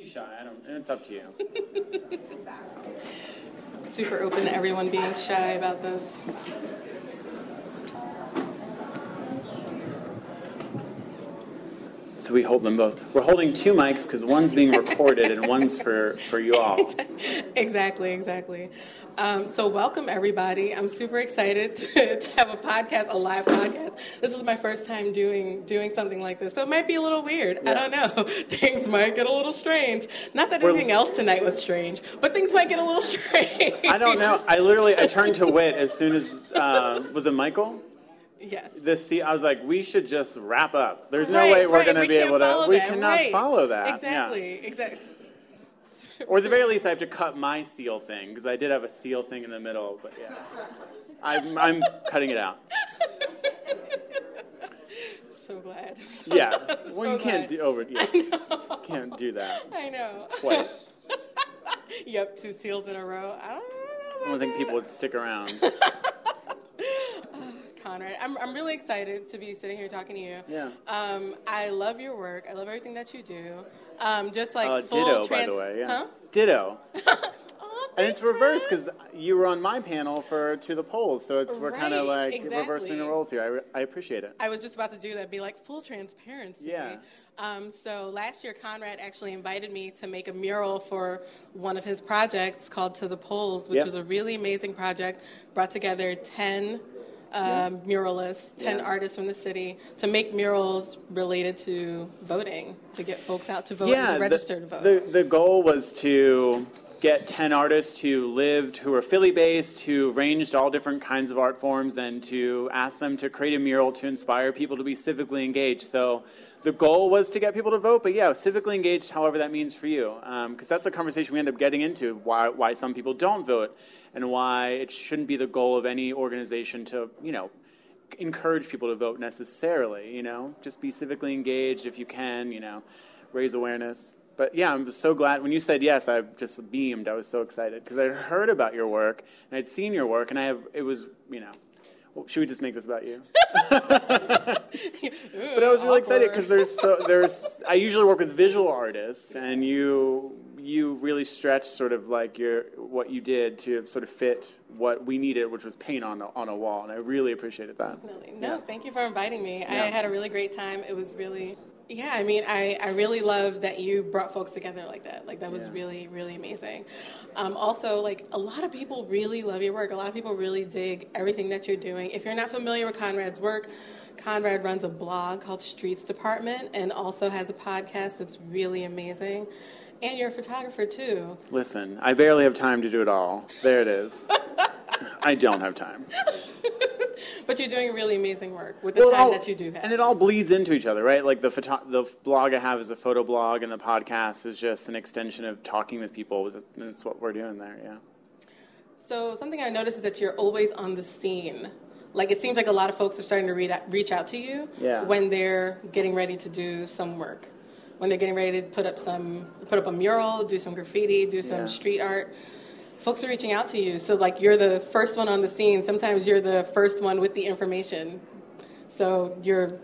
Be shy. I don't. It's up to you. Super open to everyone being shy about this. So we hold them both. We're holding two mics because one's being recorded and one's for, for you all. exactly, exactly. Um, so welcome everybody. I'm super excited to, to, have a podcast, a live podcast. This is my first time doing doing something like this, so it might be a little weird. Yeah. I don't know. Things might get a little strange. Not that anything else tonight was strange, but things might get a little strange. I don't know. I literally I turned to Wit as soon as uh, was it Michael? Yes. This see, I was like, we should just wrap up. There's no right, way we're right. going to be able to. We cannot right. follow that. Exactly. Yeah. Exactly. or at the very least, I have to cut my seal thing because I did have a seal thing in the middle. But yeah, I'm, I'm cutting it out. So glad. So, yeah. So well, you can't do over. Yeah. Can't do that. I know. Twice. yep, two seals in a row. I don't, know. I don't think people would stick around. Conrad. I'm, I'm really excited to be sitting here talking to you. Yeah. Um, I love your work. I love everything that you do. Um, just like uh, full ditto, trans- by the way. Yeah. Huh? Ditto. oh, and it's reversed because you were on my panel for to the polls, so it's we're right, kind of like exactly. reversing the roles here. I, re- I appreciate it. I was just about to do that, be like full transparency. Yeah. Um, so last year, Conrad actually invited me to make a mural for one of his projects called To the Polls, which Yep. was a really amazing project. Brought together 10 um, muralists, 10 Yeah. artists from the city to make murals related to voting, to get folks out to vote yeah, and to register the, to vote. The, the goal was to get 10 artists who lived, who were Philly based, who ranged all different kinds of art forms, and to ask them to create a mural to inspire people to be civically engaged. So the goal was to get people to vote, but yeah, civically engaged, however that means for you. Because um, that's a conversation we end up getting into why, why some people don't vote and why it shouldn't be the goal of any organization to, you know, encourage people to vote necessarily, you know, just be civically engaged if you can, you know, raise awareness. But yeah, I'm so glad when you said yes, I just beamed. I was so excited because I'd heard about your work and I'd seen your work and I have, it was, you know, well, should we just make this about you? but I was really excited because there's so, there's I usually work with visual artists and you you really stretched sort of like your what you did to sort of fit what we needed, which was paint on a, on a wall, and I really appreciated that. Definitely. No, yeah. thank you for inviting me. Yeah. I had a really great time. It was really yeah, I mean, I, I really love that you brought folks together like that. Like, that was Yeah. really, really amazing. Um, also, like, a lot of people really love your work. A lot of people really dig everything that you're doing. If you're not familiar with Conrad's work, Conrad runs a blog called Streets Department and also has a podcast that's really amazing. And you're a photographer, too. Listen, I barely have time to do it all. There it is. I don't have time. But you're doing really amazing work with the Well, time all- that you do have. And it all bleeds into each other, right? Like the photo- the blog I have is a photo blog, and the podcast is just an extension of talking with people. That's what we're doing there, yeah. So something I noticed is that you're always on the scene. Like it seems like a lot of folks are starting to read, reach out to you Yeah. when they're getting ready to do some work, when they're getting ready to put up some, put up a mural, do some graffiti, do some Yeah. street art. Folks are reaching out to you. So like you're the first one on the scene. Sometimes you're the first one with the information. So you're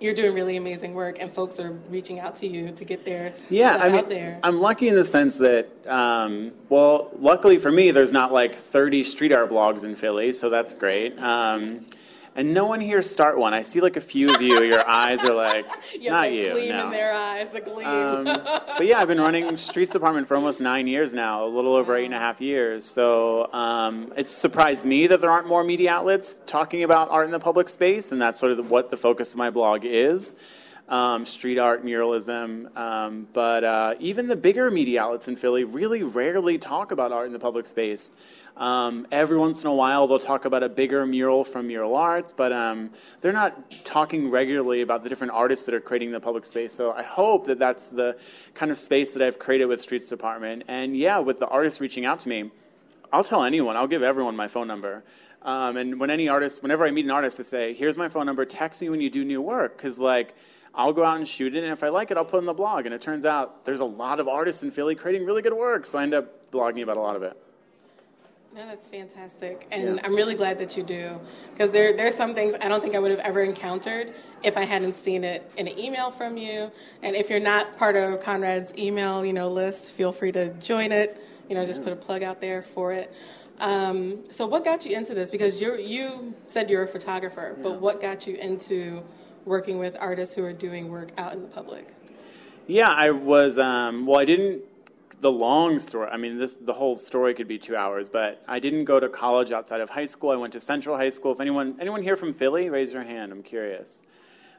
you're doing really amazing work, and folks are reaching out to you to get their Yeah, I mean, out there. I'm lucky in the sense that, um, well, luckily for me, there's not like 30 street art blogs in Philly, so that's great. Um, and no one here start one. I see like a few of you. Your eyes are like, you not the you. gleam no. in their eyes, the gleam. Um, but yeah, I've been running streets department for almost nine years now, a little over eight and a half years. So um, it's surprised me that there aren't more media outlets talking about art in the public space, and that's sort of what the focus of my blog is. Um, street art, muralism, um, but uh, even the bigger media outlets in Philly really rarely talk about art in the public space. Um, every once in a while, they'll talk about a bigger mural from Mural Arts, but um, they're not talking regularly about the different artists that are creating the public space. So I hope that that's the kind of space that I've created with Streets Department. And yeah, with the artists reaching out to me, I'll tell anyone, I'll give everyone my phone number. Um, and when any artist, whenever I meet an artist, I say, "Here's my phone number. Text me when you do new work," because like. I'll go out and shoot it, and if I like it, I'll put it on the blog. And it turns out there's a lot of artists in Philly creating really good work, so I end up blogging about a lot of it. No, that's fantastic, and yeah. I'm really glad that you do, because there there's some things I don't think I would have ever encountered if I hadn't seen it in an email from you. And if you're not part of Conrad's email, you know, list, feel free to join it. You know, just put a plug out there for it. Um, so, what got you into this? Because you you said you're a photographer, yeah. but what got you into working with artists who are doing work out in the public? Yeah, I was. Um, well, I didn't the long story. I mean, this the whole story could be two hours, but I didn't go to college outside of high school. I went to Central High School. If anyone anyone here from Philly, raise your hand. I'm curious.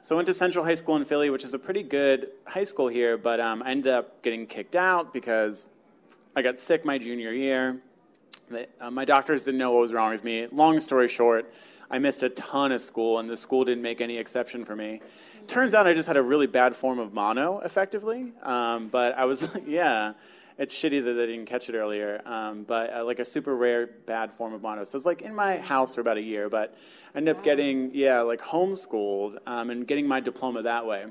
So I went to Central High School in Philly, which is a pretty good high school here, but um, I ended up getting kicked out because I got sick my junior year. Uh, my doctors didn't know what was wrong with me. Long story short, I missed a ton of school, and the school didn't make any exception for me. Turns out I just had a really bad form of mono, effectively. Um, but I was, like, yeah it's shitty that they didn't catch it earlier, um, but uh, like a super rare bad form of mono. So it's like in my house for about a year, but I ended up getting yeah like homeschooled um, and getting my diploma that way.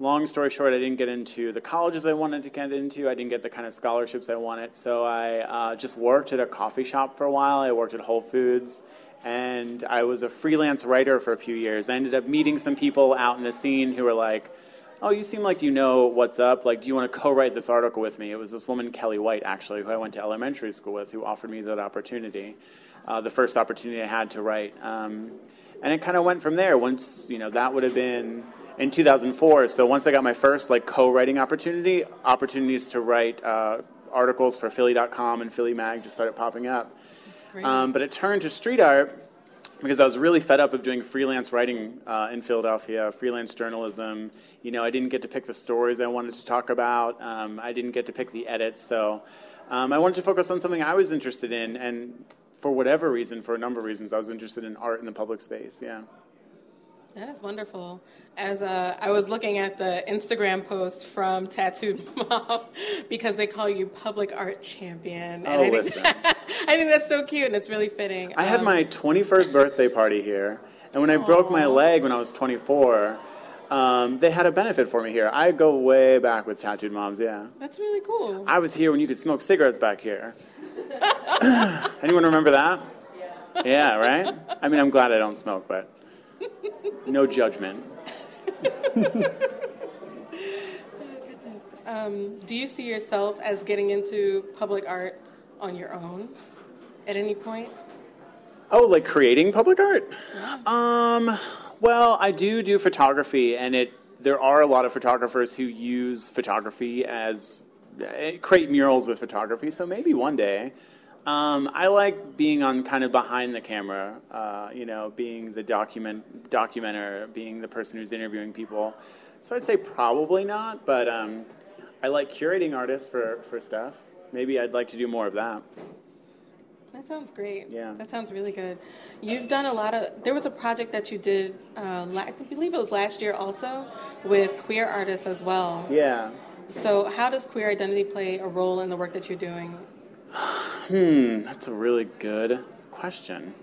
Long story short, I didn't get into the colleges I wanted to get into. I didn't get the kind of scholarships I wanted, so I uh, just worked at a coffee shop for a while. I worked at Whole Foods and I was a freelance writer for a few years. I ended up meeting some people out in the scene who were like, oh, you seem like you know what's up. Like, do you want to co-write this article with me? It was this woman, Kelly White, actually, who I went to elementary school with, who offered me that opportunity, uh, the first opportunity I had to write. Um, and it kind of went from there. Once, you know, that would have been in 2004. So once I got my first like co-writing opportunity, opportunities to write uh, articles for Philly.com and Philly Mag just started popping up. Um, but it turned to street art because I was really fed up of doing freelance writing uh, in Philadelphia, freelance journalism. You know, I didn't get to pick the stories I wanted to talk about. Um, I didn't get to pick the edits. So um, I wanted to focus on something I was interested in, and for whatever reason, for a number of reasons, I was interested in art in the public space. Yeah. That is wonderful. As uh, I was looking at the Instagram post from Tattooed Mom, because they call you public art champion, and oh, I, think. I think that's so cute and it's really fitting. I um, had my 21st birthday party here, and when I Aww. broke my leg when I was 24, um, they had a benefit for me here. I go way back with Tattooed Moms, yeah. That's really cool. I was here when you could smoke cigarettes back here. Anyone remember that? Yeah. Yeah, right? I mean, I'm glad I don't smoke, but no judgment. um, do you see yourself as getting into public art on your own at any point? Oh, like creating public art? Yeah. Um, well, I do do photography, and it there are a lot of photographers who use photography as create murals with photography. So maybe one day. Um, I like being on kind of behind the camera, uh, you know, being the document documenter, being the person who's interviewing people. So I'd say probably not, but um, I like curating artists for, for stuff. Maybe I'd like to do more of that. That sounds great. Yeah. That sounds really good. You've done a lot of. There was a project that you did. Uh, I believe it was last year also, with queer artists as well. Yeah. So how does queer identity play a role in the work that you're doing Hmm, that's a really good question.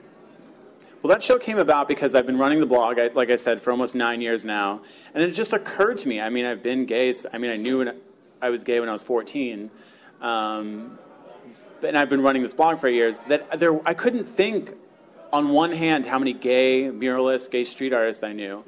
Well, that show came about because I've been running the blog, like I said, for almost nine years now, and it just occurred to me. I mean, I've been gay. I mean, I knew when I was gay when I was 14, um, and I've been running this blog for years. That there, I couldn't think, on one hand, how many gay muralists, gay street artists I knew,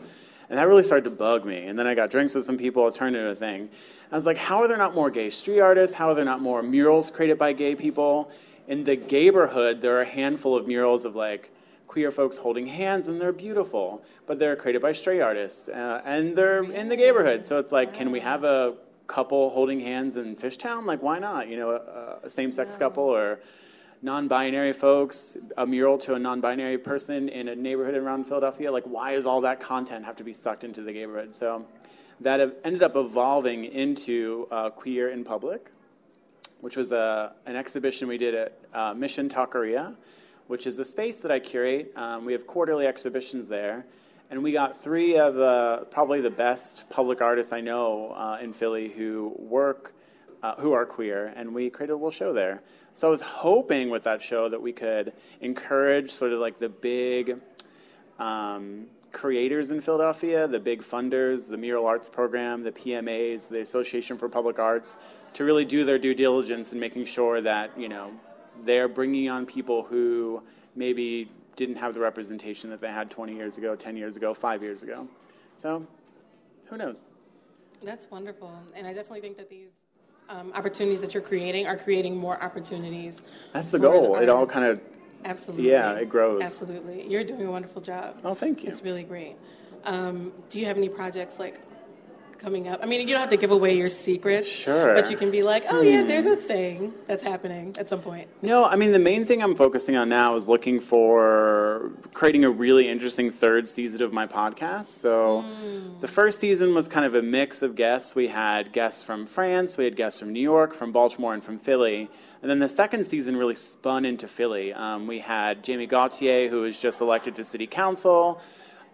and that really started to bug me. And then I got drinks with some people. It turned into a thing. I was like, how are there not more gay street artists? How are there not more murals created by gay people? In the neighborhood, there are a handful of murals of like queer folks holding hands, and they're beautiful, but they're created by straight artists, uh, and they're in the neighborhood. So it's like, can we have a couple holding hands in Fishtown? Like, why not? You know, a, a same-sex couple or non-binary folks, a mural to a non-binary person in a neighborhood around Philadelphia. Like, why does all that content have to be sucked into the neighborhood? So that ended up evolving into uh, Queer in Public, which was a, an exhibition we did at uh, Mission Taqueria, which is a space that I curate. Um, we have quarterly exhibitions there. And we got three of uh, probably the best public artists I know uh, in Philly who work, uh, who are queer, and we created a little show there. So I was hoping with that show that we could encourage sort of like the big um, creators in Philadelphia, the big funders, the Mural Arts Program, the PMAs, the Association for Public Arts, to really do their due diligence in making sure that, you know, they're bringing on people who maybe didn't have the representation that they had 20 years ago, 10 years ago, five years ago. So, who knows? That's wonderful. And I definitely think that these um, opportunities that you're creating are creating more opportunities. That's the goal. The it all kind of Absolutely. Yeah, it grows. Absolutely. You're doing a wonderful job. Oh, thank you. It's really great. Um, do you have any projects like coming up? I mean, you don't have to give away your secrets. Sure. But you can be like, oh, yeah, there's a thing that's happening at some point. No, I mean, the main thing I'm focusing on now is looking for creating a really interesting third season of my podcast. So mm. the first season was kind of a mix of guests. We had guests from France, we had guests from New York, from Baltimore, and from Philly. And then the second season really spun into Philly. Um, we had Jamie Gauthier, who was just elected to city council.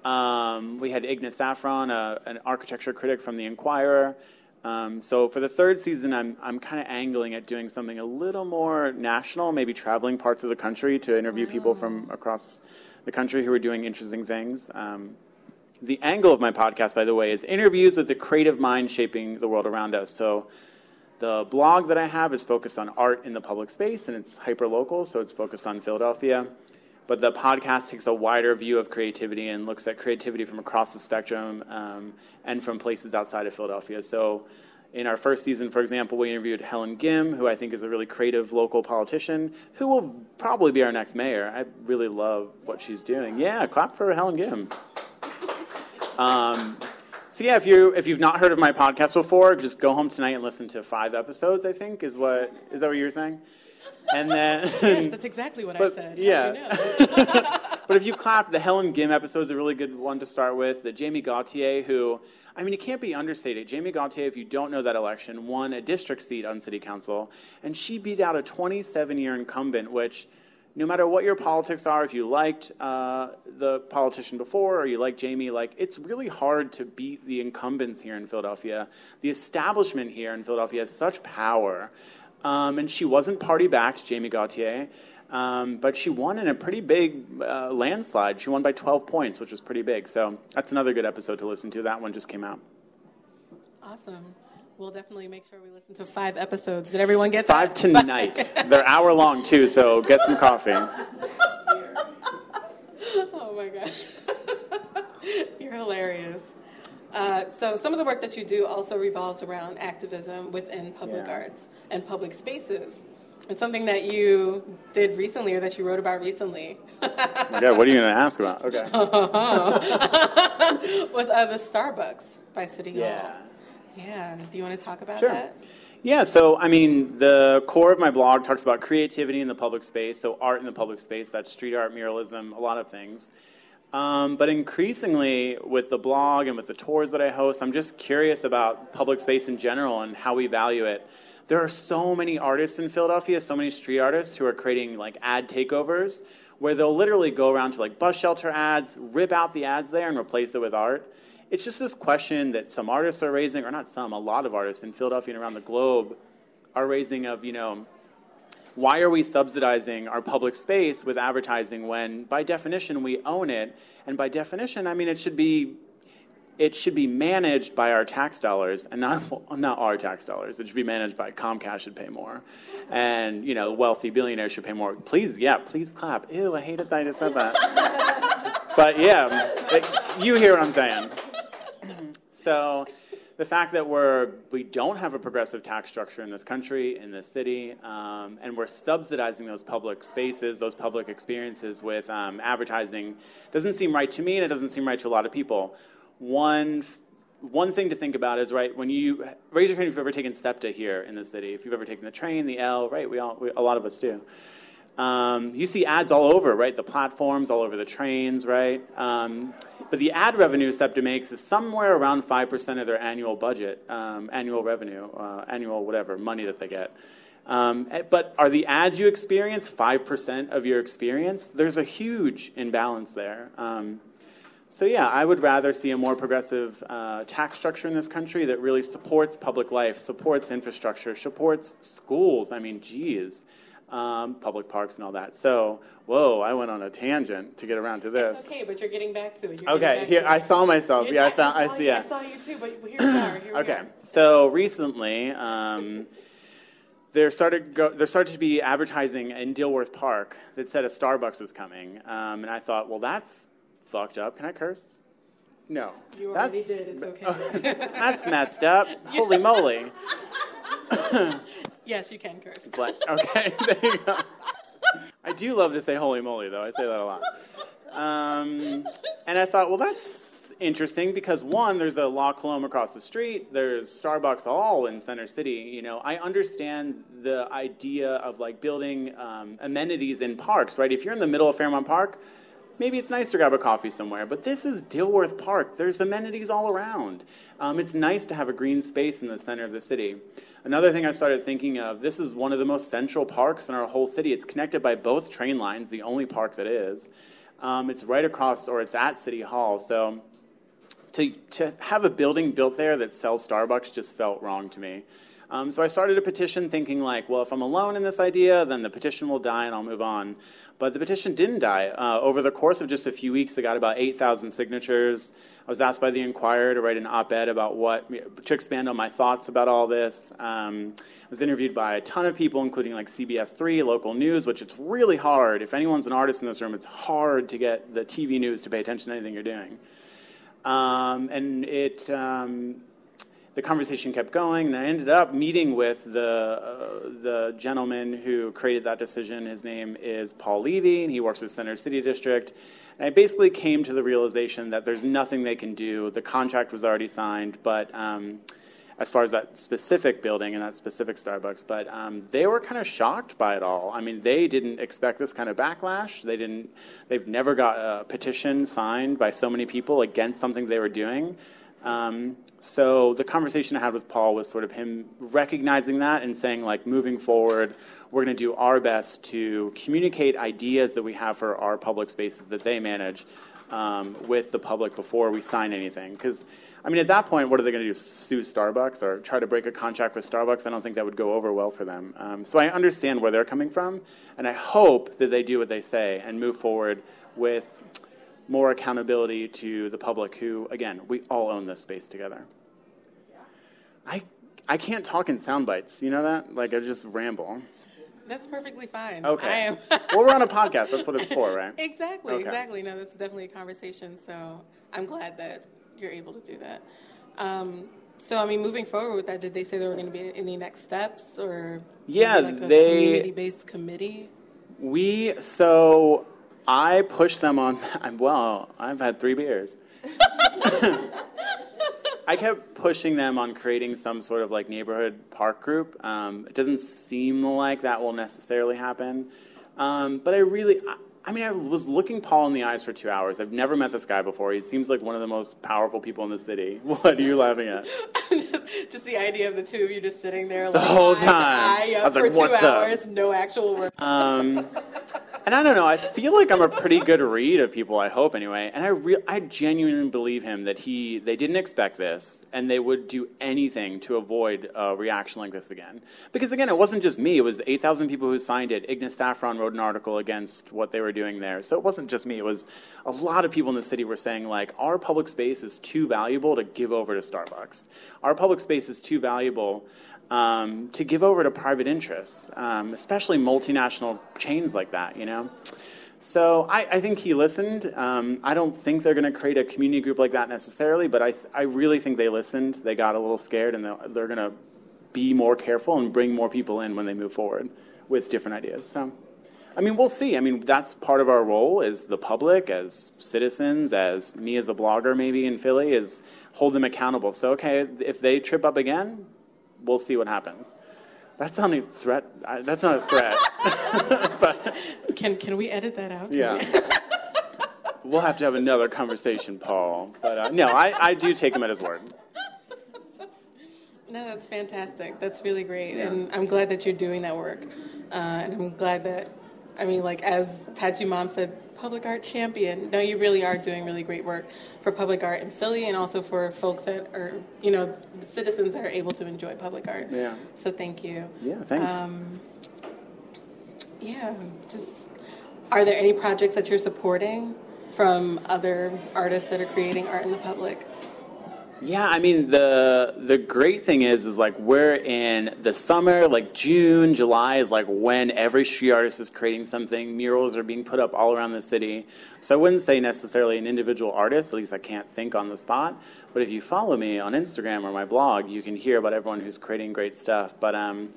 Um, we had Inga Saffron, a, an architecture critic from The Inquirer. Um, so for the third season, I'm, I'm kind of angling at doing something a little more national, maybe traveling parts of the country to interview people from across the country who are doing interesting things. Um, the angle of my podcast, by the way, is interviews with the creative mind shaping the world around us. So the blog that I have is focused on art in the public space, and it's hyper local, so it's focused on Philadelphia. But the podcast takes a wider view of creativity and looks at creativity from across the spectrum um, and from places outside of Philadelphia. So, in our first season, for example, we interviewed Helen Gym, who I think is a really creative local politician, who will probably be our next mayor. I really love what she's doing. Yeah, clap for Helen Gym. Um, so yeah, if you if you've not heard of my podcast before, just go home tonight and listen to five episodes. I think is what is that what you were saying? And then yes, that's exactly what but, I said. Yeah. You know? but if you clap, the Helen Gym episode is a really good one to start with. The Jamie Gauthier, who I mean, it can't be understated. Jamie Gauthier, if you don't know that election, won a district seat on city council, and she beat out a 27-year incumbent, which no matter what your politics are, if you liked uh, the politician before or you like Jamie, like it's really hard to beat the incumbents here in Philadelphia. The establishment here in Philadelphia has such power um, and she wasn't party backed, Jamie Gauthier, um, but she won in a pretty big uh, landslide. She won by 12 points, which was pretty big. So that's another good episode to listen to. That one just came out. Awesome. We'll definitely make sure we listen to five episodes. Did everyone get five that? tonight? They're hour long too, so get some coffee. oh my god, you're hilarious. Uh, so some of the work that you do also revolves around activism within public yeah. arts and public spaces. It's something that you did recently or that you wrote about recently. yeah, what are you going to ask about? Okay. was uh, the Starbucks by City Hall. Yeah. Yeah. Do you want to talk about sure. that? Yeah, so I mean, the core of my blog talks about creativity in the public space, so art in the public space, that's street art, muralism, a lot of things. Um, but increasingly, with the blog and with the tours that I host, I'm just curious about public space in general and how we value it. There are so many artists in Philadelphia, so many street artists who are creating like ad takeovers where they'll literally go around to like bus shelter ads, rip out the ads there and replace it with art. It's just this question that some artists are raising, or not some, a lot of artists in Philadelphia and around the globe are raising of, you know, why are we subsidizing our public space with advertising when by definition we own it and by definition i mean it should be it should be managed by our tax dollars and not not our tax dollars. It should be managed by comcast should pay more. And you know wealthy billionaires should pay more. Please yeah please clap. Ew i hated that i just said that. But yeah it, you hear what i'm saying. So the fact that we're we don't have a progressive tax structure in this country, in this city, um, and we're subsidizing those public spaces, those public experiences with um, advertising, doesn't seem right to me, and it doesn't seem right to a lot of people. One one thing to think about is right when you raise your hand if you've ever taken SEPTA here in the city, if you've ever taken the train, the L, right? We all we, a lot of us do. Um, you see ads all over, right? The platforms, all over the trains, right? Um, but the ad revenue SEPTA makes is somewhere around 5% of their annual budget, um, annual revenue, uh, annual whatever, money that they get. Um, eh, but are the ads you experience 5% of your experience? There's a huge imbalance there. So, yeah, I would rather see a more progressive uh, tax structure in this country that really supports public life, supports infrastructure, supports schools. I mean, geez um, public parks and all that. So, whoa, I went on a tangent to get around to this. It's okay, but you're getting back to it. You're okay, here I saw myself. You're yeah, I found. I, I see. Yeah. I saw you too, but here we are. Here okay, we so recently. Um, there started go, there started to be advertising in Dilworth Park that said a Starbucks was coming, um, and I thought, well, that's fucked up. Can I curse? No. You that's, already did. It's okay. that's messed up. Holy moly. yes, you can curse. But, okay, there you go. I do love to say holy moly, though. I say that a lot. Um, and I thought, well, that's interesting because one, there's a La Colombe across the street. There's Starbucks all in Center City. You know, I understand the idea of like building um, amenities in parks, right? If you're in the middle of Fairmount Park, maybe it's nice to grab a coffee somewhere, but this is Dilworth Park. There's amenities all around. Um, it's nice to have a green space in the center of the city. Another thing I started thinking of this is one of the most central parks in our whole city. It's connected by both train lines, the only park that is. Um, it's right across, or it's at City Hall. So to, to have a building built there that sells Starbucks just felt wrong to me. Um, so I started a petition thinking like, well, if I'm alone in this idea, then the petition will die and I'll move on. But the petition didn't die. Uh, over the course of just a few weeks, I got about 8,000 signatures. I was asked by the Inquirer to write an op-ed about what, to expand on my thoughts about all this. Um, I was interviewed by a ton of people, including like CBS 3, local news, which it's really hard. If anyone's an artist in this room, it's hard to get the TV news to pay attention to anything you're doing. Um, and it, um, the conversation kept going, and I ended up meeting with the, uh, the gentleman who created that decision. His name is Paul Levy, and he works with Center City District. And I basically came to the realization that there's nothing they can do. The contract was already signed, but um, as far as that specific building and that specific Starbucks, but um, they were kind of shocked by it all. I mean, they didn't expect this kind of backlash. They didn't. They've never got a petition signed by so many people against something they were doing. Um, so the conversation I had with Paul was sort of him recognizing that and saying, like, moving forward, we're going to do our best to communicate ideas that we have for our public spaces that they manage um, with the public before we sign anything. Because, I mean, at that point, what are they going to do? Sue Starbucks or try to break a contract with Starbucks? I don't think that would go over well for them. Um, so I understand where they're coming from, and I hope that they do what they say and move forward with more accountability to the public who, again, we all own this space together. I, I can't talk in sound bites. You know that? Like, I just ramble. That's perfectly fine. Okay. well, we're on a podcast. That's what it's for, right? Exactly, okay. exactly. No, this is definitely a conversation. So I'm glad that you're able to do that. Um, so, I mean, moving forward with that, did they say there were going to be any next steps or yeah, like a they community-based committee? We so I push them on. Well, I've had three beers. I kept pushing them on creating some sort of like neighborhood park group. Um, it doesn't seem like that will necessarily happen, um, but I really, I, I, mean, I was looking Paul in the eyes for two hours. I've never met this guy before. He seems like one of the most powerful people in the city. What are you laughing at? just, just, the idea of the two of you just sitting there the like, whole time. I, I was for like, two hours, up? no actual work. Um, and I don't know. I feel like I'm a pretty good read of people. I hope anyway. And I re- I genuinely believe him that he they didn't expect this and they would do anything to avoid a reaction like this again. Because again, it wasn't just me. It was 8,000 people who signed it. Inga Saffron wrote an article against what they were doing there. So it wasn't just me. It was a lot of people in the city were saying like our public space is too valuable to give over to Starbucks. Our public space is too valuable um, to give over to private interests, um, especially multinational chains like that, you know? So I, I think he listened. Um, I don't think they're going to create a community group like that necessarily, but I, I really think they listened. They got a little scared, and they're going to be more careful and bring more people in when they move forward with different ideas. So, I mean, we'll see. I mean, that's part of our role as the public, as citizens, as me as a blogger, maybe in Philly, is hold them accountable. So, okay, if they trip up again, we'll see what happens. That's not a threat. That's not a threat. but, can can we edit that out? Yeah. We? we'll have to have another conversation, Paul. But uh, no, I, I do take him at his word. No, that's fantastic. That's really great, yeah. and I'm glad that you're doing that work. Uh, and I'm glad that, I mean, like as Tattoo Mom said, public art champion. No, you really are doing really great work for public art in Philly and also for folks that are, you know, citizens that are able to enjoy public art. Yeah. So thank you. Yeah, thanks. Um, yeah, just are there any projects that you're supporting from other artists that are creating art in the public? Yeah, I mean the the great thing is is like we're in the summer, like June, July is like when every street artist is creating something. Murals are being put up all around the city. So I wouldn't say necessarily an individual artist, at least I can't think on the spot. But if you follow me on Instagram or my blog, you can hear about everyone who's creating great stuff. But um,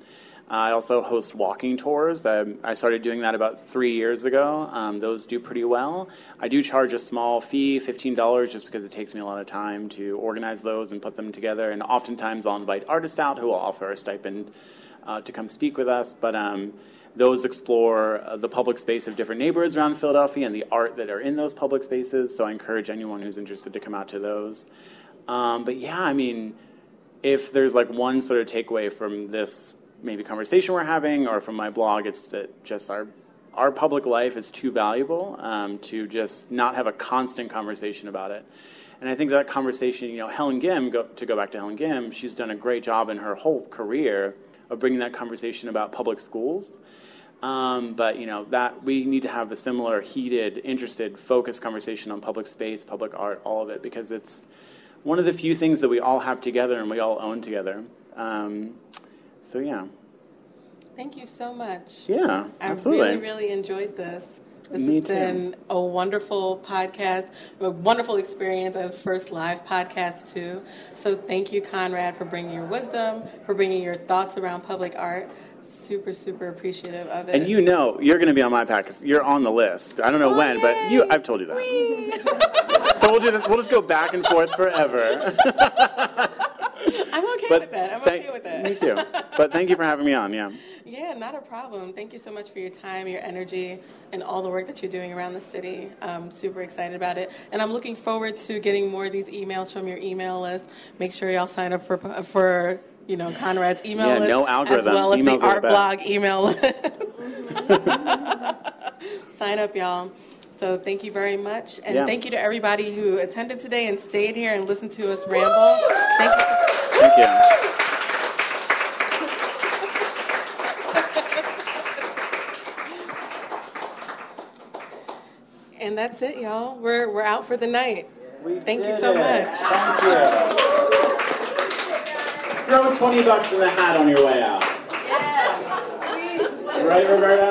I also host walking tours. I, I, started doing that about three years ago. Um, those do pretty well. I do charge a small fee, $15, just because it takes me a lot of time to organize those and put them together. And oftentimes I'll invite artists out who will offer a stipend uh, to come speak with us. But um, those explore uh, the public space of different neighborhoods around Philadelphia and the art that are in those public spaces. So I encourage anyone who's interested to come out to those. Um, but yeah, I mean, if there's like one sort of takeaway from this maybe conversation we're having or from my blog, it's that just our our public life is too valuable um, to just not have a constant conversation about it. And I think that conversation, you know, Helen Gym, go, to go back to Helen Gym, she's done a great job in her whole career of bringing that conversation about public schools. Um, but you know that we need to have a similar, heated, interested, focused conversation on public space, public art, all of it, because it's one of the few things that we all have together and we all own together. Um, so yeah. Thank you so much. Yeah, I absolutely. really, really enjoyed this. This Me has too. been a wonderful podcast, a wonderful experience as first live podcast too. So thank you, Conrad, for bringing your wisdom, for bringing your thoughts around public art. Super, super appreciative of it. And you know you're going to be on my podcast. You're on the list. I don't know Oh, when, but you. I've told you that. so we'll do this. We'll just go back and forth forever. Okay But with that. I'm thank- okay with that. Me too. But thank you for having me on. Yeah. Yeah, not a problem. Thank you so much for your time, your energy, and all the work that you're doing around the city. I'm super excited about it, and I'm looking forward to getting more of these emails from your email list. Make sure y'all sign up for for you know Conrad's email Yeah, list no as algorithms. well as Emails the Artblog email list. sign up, y'all. So thank you very much, and Yeah. thank you to everybody who attended today and stayed here and listened to us ramble. Thank you. Thank you. And that's it, y'all. We're we're out for the night. We Thank you so it. much. Thank you. Throw 20 bucks in the hat on your way out. Yeah. Right, Roberta?